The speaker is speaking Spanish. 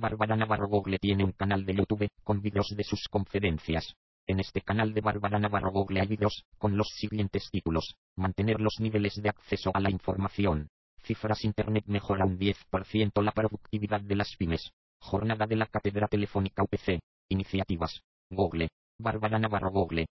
Bárbara Navarro Google tiene un canal de YouTube con vídeos de sus conferencias. En este canal de Bárbara Navarro Google hay vídeos con los siguientes títulos. Mantener los niveles de acceso a la información. Cifras Internet mejora un 10% la productividad de las pymes. Jornada de la Cátedra Telefónica UPC. Iniciativas. Google. Bárbara Navarro Google.